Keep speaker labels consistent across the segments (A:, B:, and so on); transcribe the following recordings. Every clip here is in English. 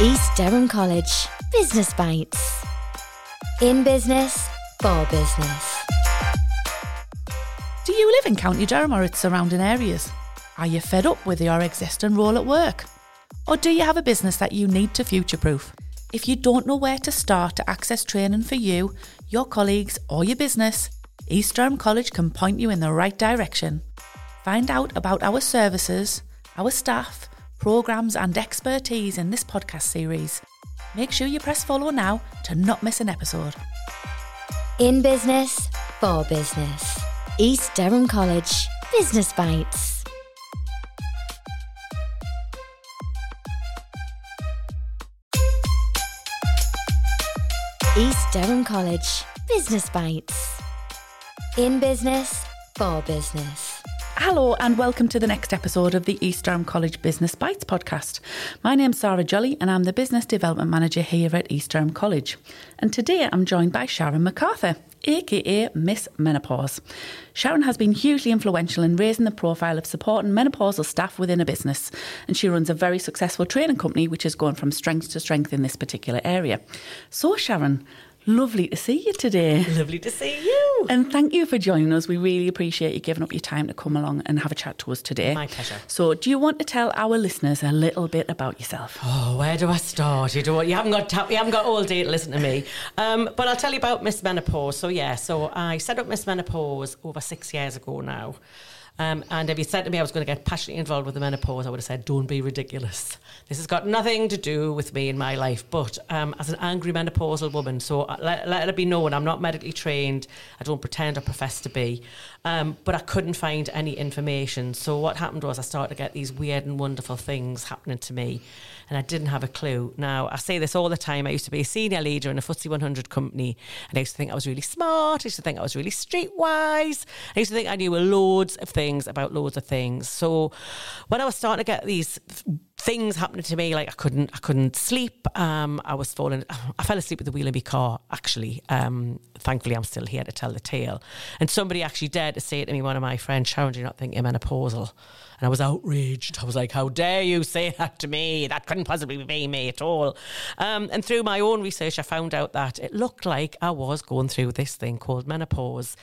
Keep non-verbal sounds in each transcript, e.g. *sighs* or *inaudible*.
A: East Durham College Business Bites. In business, for business.
B: Do you live in County Durham or its surrounding areas? Are you fed up with your existing role at work? Or do you have a business that you need to future proof? If you don't know where to start to access training for you, your colleagues, or your business, East Durham College can point you in the right direction. Find out about our services, our staff, programmes, and expertise in this podcast series. Make sure you press follow now to not miss an episode.
A: In business, for business. East Durham College Business Bites. East Durham College Business Bites. In business, for business.
B: Hello, and welcome to the next episode of the East Durham College Business Bites podcast. My name's Sarah Jolly, and I'm the Business Development Manager here at East Durham College. And today I'm joined by Sharon MacArthur, aka Miss Menopause. Sharon has been hugely influential in raising the profile of supporting menopausal staff within a business, and she runs a very successful training company which has gone from strength to strength in this particular area. So, Sharon, Lovely to see you today.
C: Lovely to see you.
B: And thank you for joining us. We really appreciate you giving up your time to come along and have a chat to us today.
C: My pleasure.
B: So, do you want to tell our listeners a little bit about yourself?
C: Oh, where do I start? You don't. You haven't got. Ta- you haven't got all day to listen to me. Um, but I'll tell you about Miss Menopause. So yeah. So I set up Miss Menopause over six years ago now. Um, and if you said to me I was going to get passionately involved with the menopause, I would have said, don't be ridiculous. This has got nothing to do with me in my life. But um, as an angry menopausal woman, so uh, let, let, it be known, I'm not medically trained. I don't pretend or profess to be. Um, but I couldn't find any information. So what happened was I started to get these weird and wonderful things happening to me and I didn't have a clue. Now, I say this all the time. I used to be a senior leader in a FTSE 100 company, and I used to think I was really smart. I used to think I was really streetwise. I used to think I knew loads of things about loads of things. So when I was starting to get these things happening to me like I couldn't I couldn't sleep um, I was falling I fell asleep with the wheel of my car actually um, thankfully I'm still here to tell the tale and somebody actually dared to say it to me one of my friends Sharon do you not think you're menopausal and I was outraged. I was like, how dare you say *laughs* that to me? That couldn't possibly be me at all. Um, and through my own research, I found out that it looked like I was going through this thing called menopause.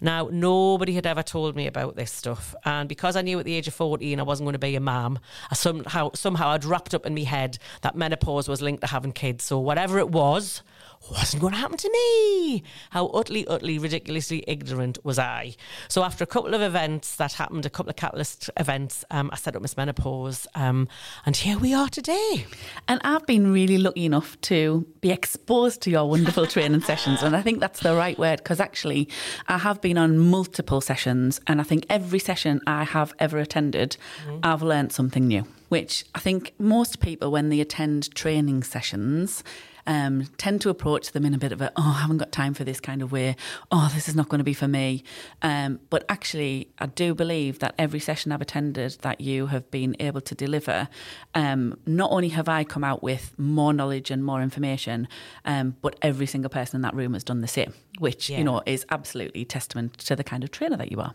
C: Now, nobody had ever told me about this stuff. And because I knew at the age of 14 I wasn't going to be a mum, I somehow, somehow I'd wrapped up in my head that menopause was linked to having kids. So whatever it was, wasn't going to happen to me. How utterly, utterly, ridiculously ignorant was I? So after a couple of events that happened, a couple of catalyst events, um, I set up Miss Menopause, um, and here we are today.
B: And I've been really lucky enough to be exposed to your wonderful training sessions, and I think that's the right word because actually I have been on multiple sessions, and I think every session I have ever attended, mm-hmm. I've learned something new. Which I think most people, when they attend training sessions, um, tend to approach them in a bit of a, oh, I haven't got time for this kind of way. Oh, this is not going to be for me. Um, but actually, I do believe that every session I've attended that you have been able to deliver, um, not only have I come out with more knowledge and more information, um, but every single person in that room has done the same, which, yeah. you know, is absolutely testament to the kind of trainer that you are.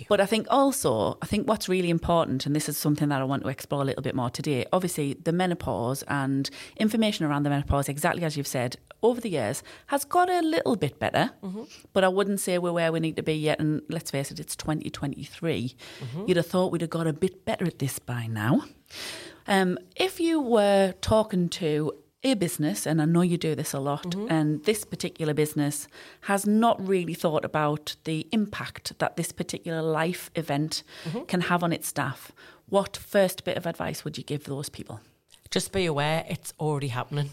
B: You. But I think also, I think what's really important, and this is something that I want to explore a little bit more today, obviously the menopause and information around the menopause exactly as you've said, over the years has got a little bit better, mm-hmm. but I wouldn't say we're where we need to be yet. And let's face it, it's 2023. Mm-hmm. You'd have thought we'd have got a bit better at this by now. Um, if you were talking to a business, and I know you do this a lot, mm-hmm. and this particular business has not really thought about the impact that this particular life event mm-hmm. can have on its staff, what first bit of advice would you give those people?
C: Just be aware it's already happening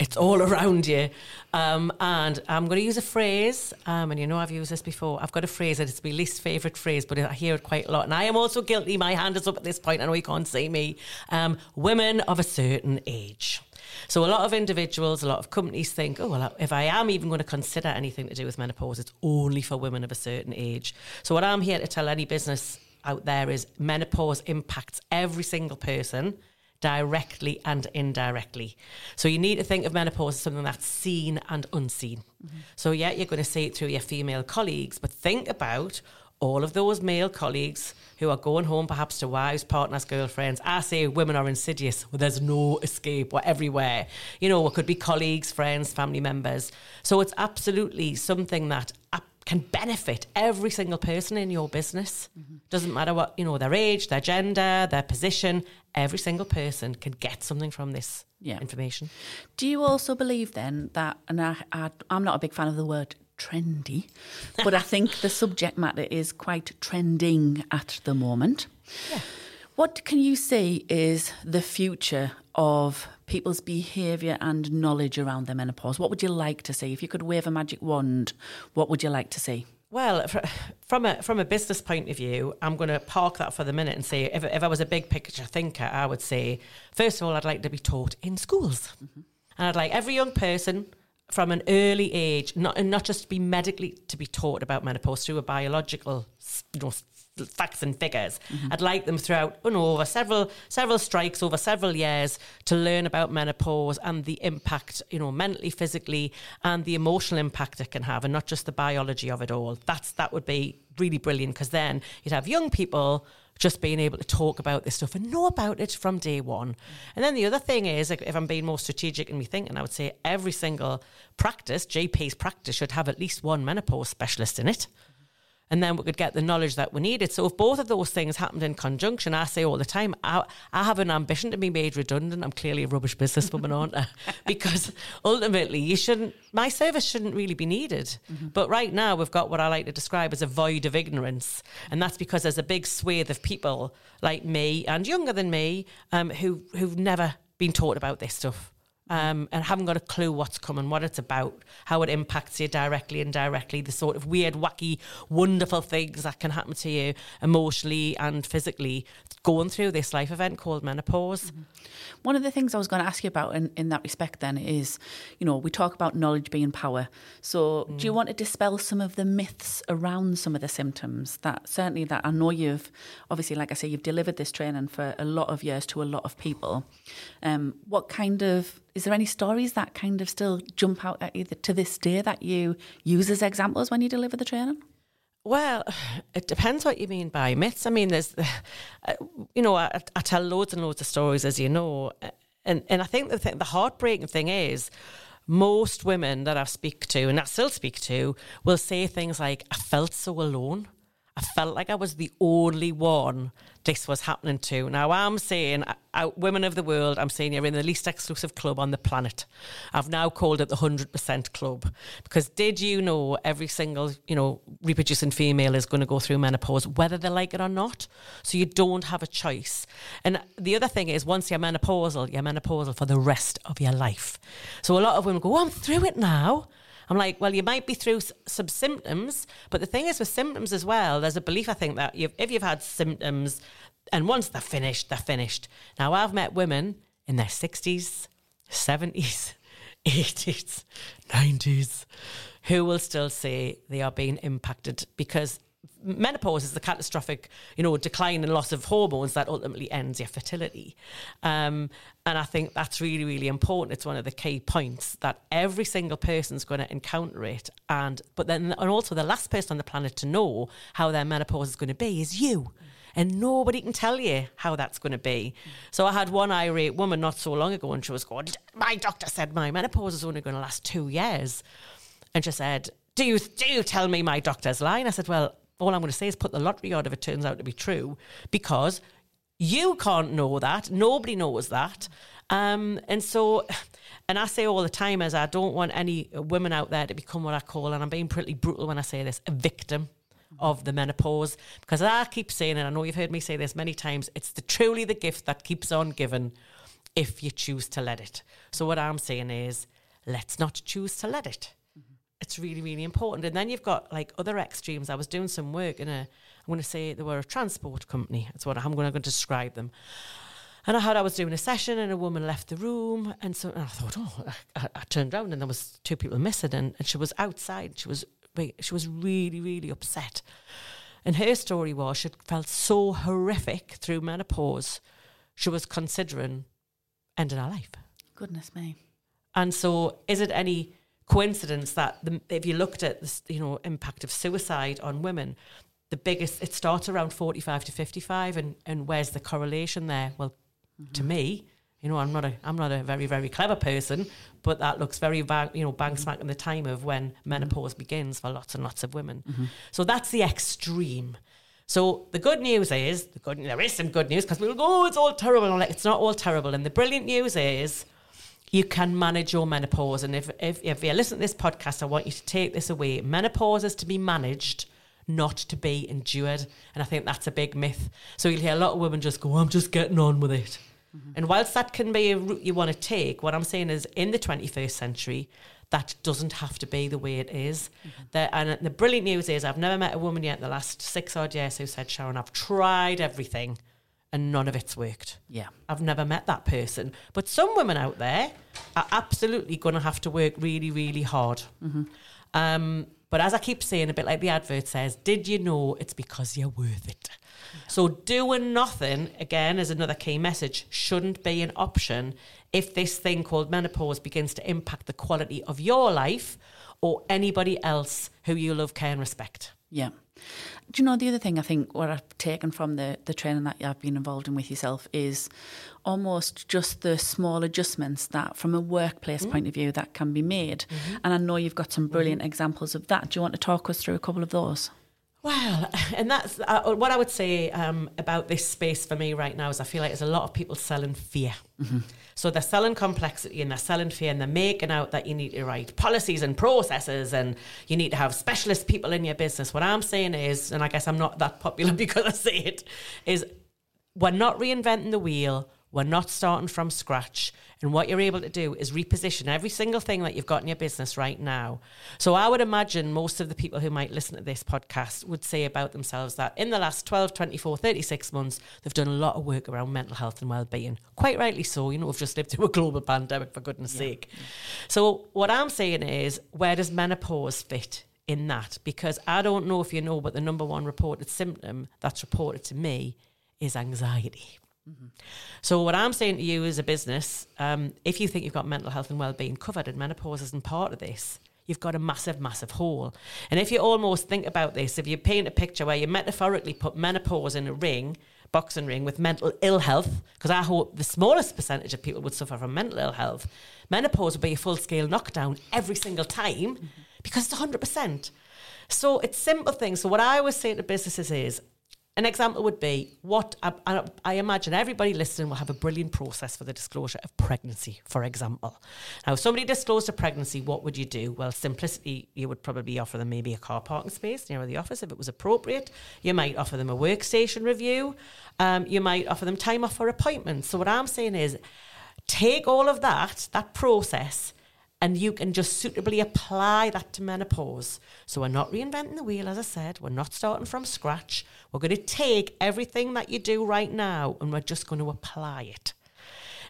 C: it's all around you. Um, and I'm going to use a phrase, um, and you know I've used this before. I've got a phrase that it's my least favourite phrase, but I hear it quite a lot. And I am also guilty. My hand is up at this point. I know you can't see me. Um, women of a certain age. So a lot of individuals, a lot of companies think, oh, well, if I am even going to consider anything to do with menopause, it's only for women of a certain age. So what I'm here to tell any business out there is menopause impacts every single person directly and indirectly. So you need to think of menopause as something that's seen and unseen. Mm-hmm. So yeah, you're going to see it through your female colleagues, but think about all of those male colleagues who are going home perhaps to wives, partners, girlfriends. I say women are insidious. Well, there's no escape. We're everywhere. You know, it could be colleagues, friends, family members. So it's absolutely something that can benefit every single person in your business. Mm-hmm. Doesn't matter what, you know, their age, their gender, their position. Every single person can get something from this yeah. information.
B: Do you also believe then that, and I, I, I'm not a big fan of the word trendy, *laughs* but I think the subject matter is quite trending at the moment. Yeah. What can you see is the future of people's behaviour and knowledge around their menopause? What would you like to see? If you could wave a magic wand, what would you like to see?
C: Well, from a from a business point of view, I'm going to park that for the minute and say, if, if I was a big picture thinker, I would say, first of all, I'd like to be taught in schools, mm-hmm. and I'd like every young person from an early age, not and not just be medically to be taught about menopause through a biological, you know, facts and figures. Mm-hmm. I'd like them throughout, you know, over several several strikes over several years to learn about menopause and the impact, you know, mentally, physically, and the emotional impact it can have, and not just the biology of it all. That's that would be really brilliant because then you'd have young people just being able to talk about this stuff and know about it from day one. And then the other thing is, if I'm being more strategic in me thinking, I would say every single practice, GP's practice, should have at least one menopause specialist in it and then we could get the knowledge that we needed. So if both of those things happened in conjunction, I say all the time, I, I have an ambition to be made redundant. I'm clearly a rubbish businesswoman, aren't I? *laughs* Because ultimately, you shouldn't. My service shouldn't really be needed. Mm-hmm. But right now, we've got what I like to describe as a void of ignorance, and that's because there's a big swathe of people like me and younger than me um, who who've never been taught about this stuff um, and haven't got a clue what's coming, what it's about, how it impacts you directly and indirectly, the sort of weird, wacky, wonderful things that can happen to you emotionally and physically going through this life event called menopause. Mm-hmm.
B: One of the things I was going to ask you about in, in that respect then is, you know, we talk about knowledge being power. So mm. do you mm. want to dispel some of the myths around some of the symptoms that certainly that I know you've, obviously, like I say, you've delivered this training for a lot of years to a lot of people. Um, what kind of is there any stories that kind of still jump out at you to this day that you use as examples when you deliver the training?
C: Well, *sighs* it depends what you mean by myths. I mean, there's, *sighs* uh, you know, I, I, tell loads and loads of stories, as you know, and and I think the thing, the heartbreaking thing is, most women that I speak to, and I still speak to, will say things like, "I felt so alone." I felt like I was the only one this was happening to. Now, I'm saying, uh, women of the world, I'm saying you're in the least exclusive club on the planet. I've now called it the 100% club because did you know every single, you know, reproducing female is going to go through menopause, whether they like it or not? So you don't have a choice. And the other thing is, once you're menopausal, you're menopausal for the rest of your life. So a lot of women go, oh, I'm through it now. I'm like, well, you might be through some symptoms, but the thing is with symptoms as well, there's a belief, I think, that you've, if you've had symptoms and once they're finished, they're finished. Now, I've met women in their 60s, 70s, 80s, 90s who will still say they are being impacted because menopause is the catastrophic, you know, decline and loss of hormones that ultimately ends your fertility. Um, and I think that's really, really important. It's one of the key points that every single person's going to encounter it. And but then and also the last person on the planet to know how their menopause is going to be is you. And nobody can tell you how that's going to be. So I had one irate woman not so long ago, and she was going, "My doctor said my menopause is only going to last two years," and she said, "Do you do you tell me my doctor's lying?" I said, "Well, all I'm going to say is put the lottery out if it turns out to be true, because you can't know that. Nobody knows that. Um, and so, and I say all the time as I don't want any women out there to become what I call, and I'm being pretty brutal when I say this, a victim of the menopause. Because I keep saying, and I know you've heard me say this many times, it's the truly the gift that keeps on giving if you choose to let it. So what I'm saying is, let's not choose to let it it's really, really important. And then you've got like other extremes. I was doing some work in a, I'm going to say they were a transport company. That's what I'm going to describe them. And I heard I was doing a session and a woman left the room. And so and I thought, oh, I, I, turned around and there was two people missing and, and she was outside. She was, she was really, really upset. And her story was she felt so horrific through menopause, she was considering ending her life.
B: Goodness me.
C: And so is it any coincidence that the, if you looked at the you know impact of suicide on women, the biggest, it starts around 45 to 55. And, and where's the correlation there? Well, mm-hmm. to me, you know, I'm not a I'm not a very very clever person, but that looks very bang, you know bang mm-hmm. smack in the time of when mm-hmm. menopause begins for lots and lots of women. So that's the extreme. So the good news is the good there is some good news because we'll go oh it's all terrible. And like it's not all terrible. And the brilliant news is you can manage your menopause. And if if if you listen to this podcast, I want you to take this away. Menopause is to be managed not to be endured. And I think that's a big myth. So you'll hear a lot of women just go, I'm just getting on with it. Mm-hmm. And whilst that can be a route you want to take, what I'm saying is in the 21st century, that doesn't have to be the way it is. Mm-hmm. The- and the brilliant news is I've never met a woman yet in the last six odd years who said, Sharon, I've tried everything and none of it's worked.
B: Yeah.
C: I've never met that person. But some women out there are absolutely going to have to work really, really hard. Um, but as I keep saying, a bit like the advert says, did you know it's because you're worth it? So doing nothing, again, is another key message, shouldn't be an option if this thing called menopause begins to impact the quality of your life or anybody else who you love, care, and respect.
B: Yeah. Do you know the other thing I think what I've taken from the, the training that I've been involved in with yourself is almost just the small adjustments that from a workplace mm. point of view that can be made. Mm-hmm. And I know you've got some mm-hmm. brilliant examples of that. Do you want to talk us through a couple of those?
C: Well, *laughs* and that's uh, what I would say um, about this space for me right now is I feel like there's a lot of people selling fear. So they're selling complexity and they're selling fear and they're making out that you need to write policies and processes and you need to have specialist people in your business. What I'm saying is, and I guess I'm not that popular *laughs* because I say it, is we're not reinventing the wheel. We're not starting from scratch. And what you're able to do is reposition every single thing that you've got in your business right now. So I would imagine most of the people who might listen to this podcast would say about themselves that in the last 12, 24, 36 months, they've done a lot of work around mental health and well-being. Quite rightly so. You know, we've just lived through a global pandemic, for goodness sake. So what I'm saying is, where does menopause fit? In that, because I don't know if you know, but the number one reported symptom that's reported to me is anxiety. So what I'm saying to you as a business, um, if you think you've got mental health and well-being covered and menopause isn't part of this, you've got a massive, massive hole. And if you almost think about this, if you paint a picture where you metaphorically put menopause in a ring, boxing ring with mental ill health, because I hope the smallest percentage of people would suffer from mental ill health, menopause would be a full-scale knockdown every single time because it's 100%. So it's simple things. So what I always say to businesses is, an example would be what I, I, imagine everybody listening will have a brilliant process for the disclosure of pregnancy, for example. Now, if somebody disclosed a pregnancy, what would you do? Well, simplicity, you would probably offer them maybe a car parking space near the office if it was appropriate. You might offer them a workstation review. Um, you might offer them time off for appointments. So, what I'm saying is take all of that, that process, and you can just suitably apply that to menopause. So we're not reinventing the wheel, as I said. We're not starting from scratch. We're going to take everything that you do right now and we're just going to apply it.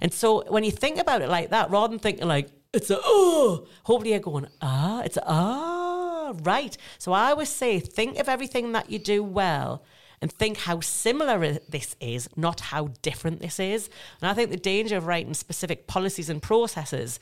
C: And so when you think about it like that, rather than thinking like, it's a, oh, hopefully you're going, ah, it's a, ah, right. So I always say, think of everything that you do well and think how similar this is, not how different this is. And I think the danger of writing specific policies and processes,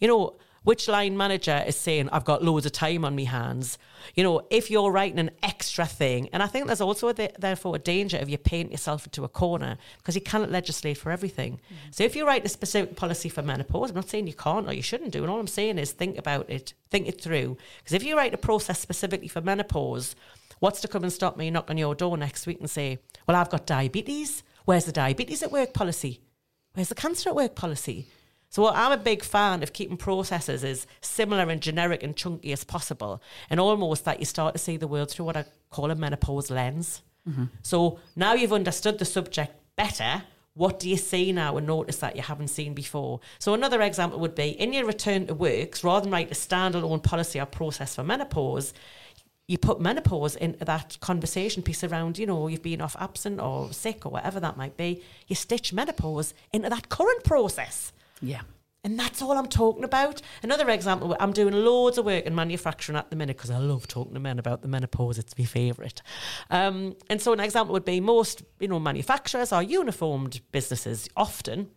C: you know, which line manager is saying, I've got loads of time on me hands? You know, if you're writing an extra thing, and I think there's also a, therefore a danger of you paint yourself into a corner because you cannot legislate for everything. Mm. So if you write a specific policy for menopause, I'm not saying you can't or you shouldn't do, and all I'm saying is think about it, think it through. Because if you write a process specifically for menopause, what's to come and stop me knock on your door next week and say, Well, I've got diabetes. Where's the diabetes at work policy? Where's the cancer at work policy? So what I'm a big fan of keeping processes as similar and generic and chunky as possible, and almost that you start to see the world through what I call a menopause lens. Mm-hmm. So now you've understood the subject better. What do you see now and notice that you haven't seen before? So another example would be in your return to works, rather than write a standalone policy or process for menopause, you put menopause into that conversation piece around, you know, you've been off absent or sick or whatever that might be. You stitch menopause into that current process.
B: Yeah.
C: And that's all I'm talking about. Another example, I'm doing loads of work in manufacturing at the minute because I love talking to men about the menopause. It's my favourite. Um, and so an example would be most, you know, manufacturers are uniformed businesses often.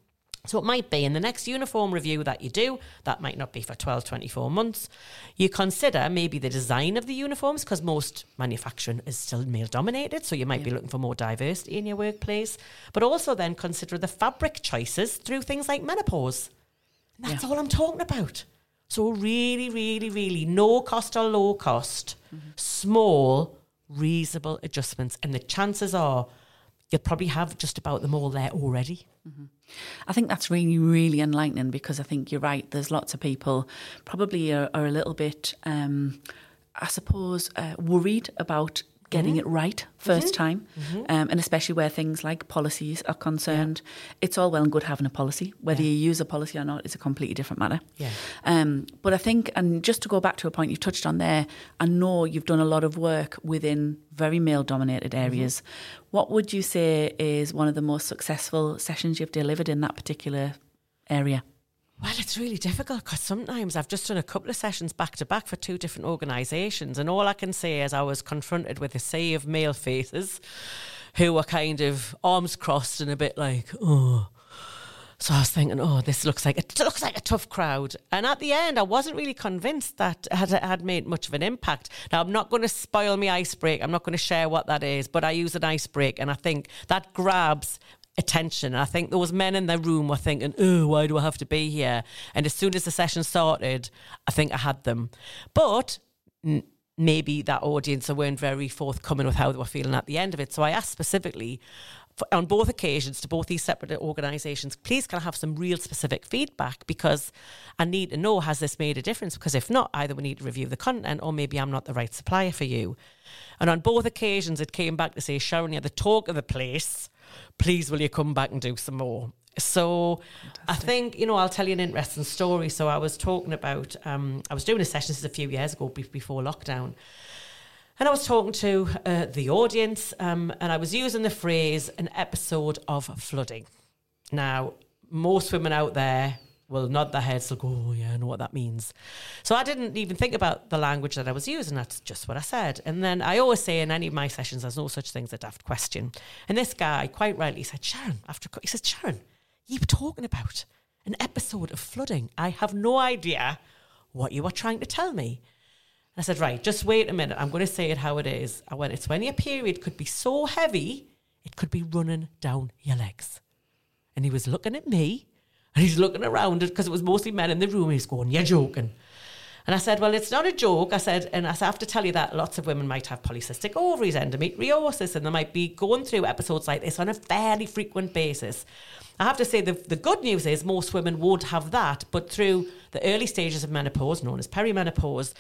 C: So it might be in the next uniform review that you do, that might not be for 12, 24 months. You consider maybe the design of the uniforms because most manufacturing is still male dominated. So you might be looking for more diversity in your workplace. But also then consider the fabric choices through things like menopause. And that's all I'm talking about. So really, really, really no cost or low cost, mm-hmm. small, reasonable adjustments. And the chances are you'll probably have just about them all there already.
B: I think that's really, really enlightening because I think you're right. There's lots of people probably are, are a little bit, um, I suppose, uh, worried about getting it right 1st time, um, and especially where things like policies are concerned. It's all well and good having a policy. Whether you use a policy or not is a completely different matter.
C: Yeah.
B: Um, but I think, and just to go back to a point you touched on there, I know you've done a lot of work within very male dominated areas. What would you say is one of the most successful sessions you've delivered in that particular area?
C: Well, it's really difficult because sometimes I've just done a couple of sessions back to back for two different organisations, and all I can say is I was confronted with a sea of male faces who were kind of arms crossed and a bit like, oh. So I was thinking, oh, this looks like it looks like a tough crowd. And at the end, I wasn't really convinced that it had, had made much of an impact. Now, I'm not going to spoil my icebreak. I'm not going to share what that is, but I use an icebreak, and I think that grabs attention. I think there was men in the room were thinking, oh, why do I have to be here? And as soon as the session started, I think I had them. But n- maybe that audience weren't very forthcoming with how they were feeling at the end of it. So I asked specifically for, on both occasions to both these separate organisations, please can I have some real specific feedback because I need to know has this made a difference? Because if not, either we need to review the content or maybe I'm not the right supplier for you. And on both occasions, it came back to say, Sharon, you're the talk of the place. Please, will you come back and do some more? So I think, you know, I'll tell you an interesting story. So I was talking about, um, I was doing a session, this is a few years ago before lockdown. And I was talking to uh, the audience, um, and I was using the phrase an episode of flooding. Now, most women out there will nod their heads, go, oh, yeah, I know what that means. So I didn't even think about the language that I was using. That's just what I said. And then I always say in any of my sessions, there's no such thing as a daft question. And this guy quite rightly said, Sharon, after he said, Sharon, you were talking about an episode of flooding. I have no idea what you are trying to tell me. I said, right, just wait a minute. I'm going to say it how it is. I went, it's when your period could be so heavy, it could be running down your legs. And he was looking at me and he's looking around because it was mostly men in the room. He's going, you're joking. And I said, well, it's not a joke. I said, and I have to tell you that lots of women might have polycystic ovaries, endometriosis, and they might be going through episodes like this on a fairly frequent basis. I have to say the, the good news is most women won't have that, but through the early stages of menopause, known as perimenopause,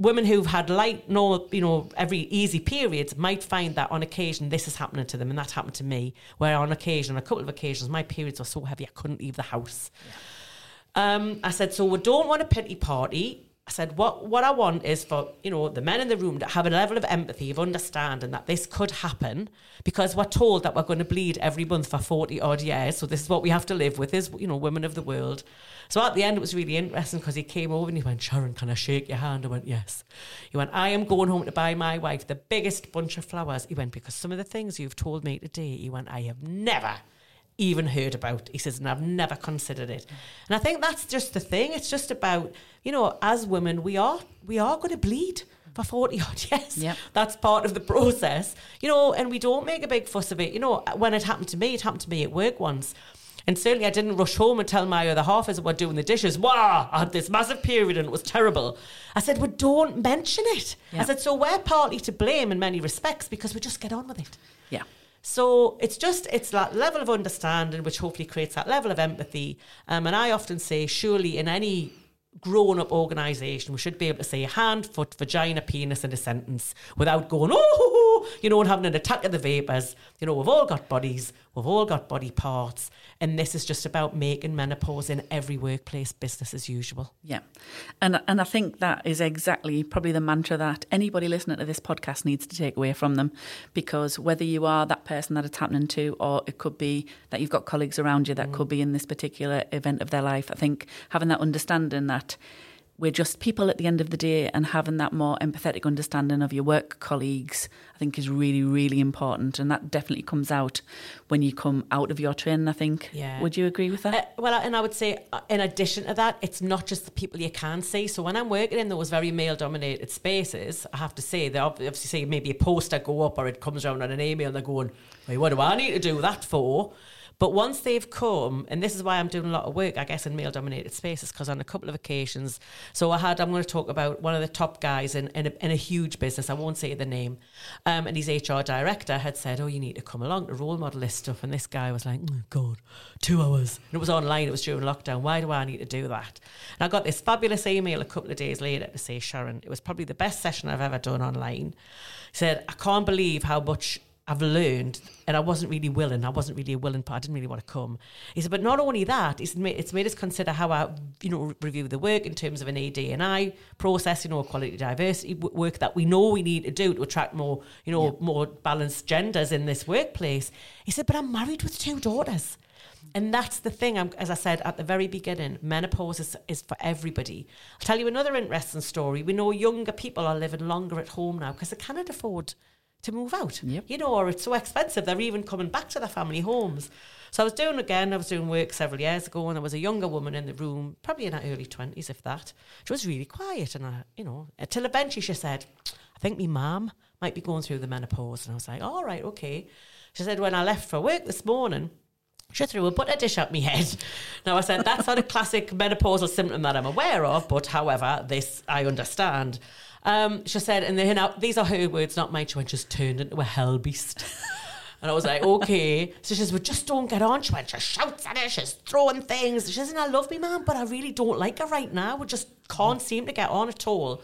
C: women who've had light, normal, you know, every easy periods might find that on occasion this is happening to them, and that happened to me. Where on occasion, a couple of occasions, my periods were so heavy I couldn't leave the house. Um, I said, so we don't want a pity party. I said, what what I want is for you know the men in the room to have a level of empathy, of understanding that this could happen, because we're told that we're going to bleed every month for forty odd years. So this is what we have to live with, is you know women of the world. So at the end, it was really interesting because he came over and he went, Sharon, can I shake your hand? I went, yes. He went, I am going home to buy my wife the biggest bunch of flowers. He went, because some of the things you've told me today, he went, I have never even heard about. He says, and I've never considered it. And I think that's just the thing. It's just about, you know, as women, we are we are going to bleed for 40 odd *laughs* years.
B: Yep.
C: That's part of the process. You know, and we don't make a big fuss of it. You know, when it happened to me, it happened to me at work once. And certainly I didn't rush home and tell my other half as we're doing the dishes, wow, I had this massive period and it was terrible. I said, well, don't mention it. I said, so we're partly to blame in many respects because we just get on with it.
B: Yeah.
C: So it's just it's that level of understanding which hopefully creates that level of empathy. Um, and I often say, surely in any grown-up organisation, we should be able to say hand, foot, vagina, penis in a sentence without going, oh, you know, and having an attack of the vapours. You know, we've all got bodies, we've all got body parts, and this is just about making menopause in every workplace business as usual.
B: Yeah. And and I think that is exactly probably the mantra that anybody listening to this podcast needs to take away from them. Because whether you are that person that it's happening to, or it could be that you've got colleagues around you that mm. could be in this particular event of their life, I think having that understanding that we're just people at the end of the day and having that more empathetic understanding of your work colleagues i think is really really important and that definitely comes out when you come out of your training i think
C: Yeah.
B: would you agree with that
C: Uh, well, and I would say, uh, in addition to that, it's not just the people you can see. So when I'm working in those very male-dominated spaces, I have to say they obviously see maybe a poster go up or it comes around on an email, and they're going, "Wait, what do I need to do that for?" But once they've come, and this is why I'm doing a lot of work, I guess, in male-dominated spaces, because on a couple of occasions, so I had, I'm going to talk about one of the top guys in in a, in a huge business. I won't say the name, um, and his HR director had said, "Oh, you need to come along to role model this stuff," and this guy was like, "Oh God, two hours," and it was online. It was during lockdown. Why do I need to do that? And I got this fabulous email a couple of days later to say, Sharon, it was probably the best session I've ever done online. He said, I can't believe how much I've learned, and I wasn't really willing. I wasn't really a willing part. I didn't really want to come. He said, but not only that, it's made, it's made us consider how I, you know, review the work in terms of an ED and I process, you know, quality diversity w- work that we know we need to do to attract more, you know, more balanced genders in this workplace. He said, but I'm married with two daughters. And that's the thing, I'm, as I said at the very beginning, menopause is, is for everybody. I'll tell you another interesting story. We know younger people are living longer at home now because they cannot afford to move out.
B: Yep.
C: You know, or it's so expensive, they're even coming back to their family homes. So I was doing again, I was doing work several years ago, and there was a younger woman in the room, probably in her early 20s, if that. She was really quiet, and I, you know, until eventually she said, I think me mum might be going through the menopause. And I was like, all right, okay. She said, when I left for work this morning, she threw a butter dish at me head. Now I said that's not a classic menopausal symptom that I'm aware of, but however, this I understand. Um, she said, and then now these are her words, not mine. She went, just turned into a hell beast. *laughs* And I was like, okay. So she says, well, just don't get on. She went, she shouts at her, she's throwing things. She says, and I love me, man, but I really don't like her right now. We just can't seem to get on at all.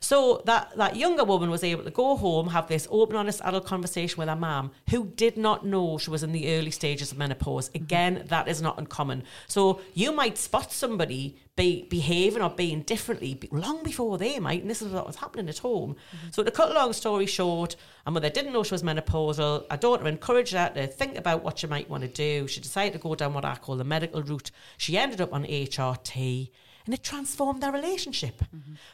C: So that, that younger woman was able to go home, have this open, honest adult conversation with her mum, who did not know she was in the early stages of menopause. Mm-hmm. Again, that is not uncommon. So you might spot somebody be behaving or being differently long before they might, and this is what was happening at home. Mm-hmm. So to cut a long story short, and mother didn't know she was menopausal, her daughter encouraged her to think about what she might want to do. She decided to go down what I call the medical route. She ended up on HRT and it transformed their relationship.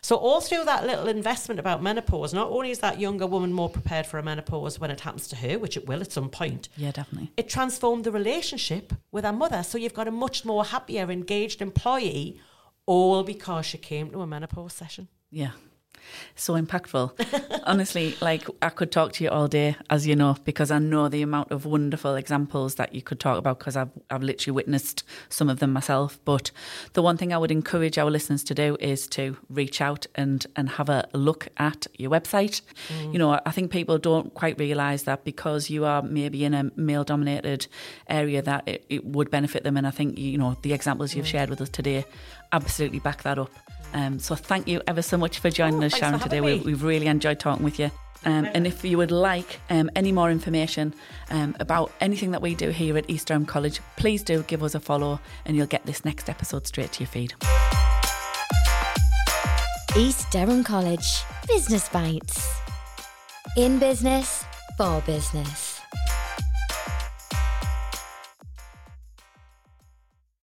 C: So all through that little investment about menopause, not only is that younger woman more prepared for a menopause when it happens to her, which it will at some point,
B: yeah definitely
C: it transformed the relationship with her mother. So you've got a much more happier, engaged employee, all because she came to a menopause session.
B: Yeah. So impactful. *laughs* Honestly, like I could talk to you all day, as you know, because I know the amount of wonderful examples that you could talk about because I've, I've literally witnessed some of them myself. But the one thing I would encourage our listeners to do is to reach out and, and have a look at your website. Mm. You know, I think people don't quite realise that because you are maybe in a male dominated area that it, it would benefit them. And I think, you know, the examples you've mm. shared with us today absolutely back that up. Um, so thank you ever so much for joining
C: Oh,
B: us, Sharon, today. We, we've really enjoyed talking with you. Um, and if you would like um, any more information um, about anything that we do here at East Durham College, please do give us a follow and you'll get this next episode straight to your feed.
A: East Durham College Business Bites. In business, for business.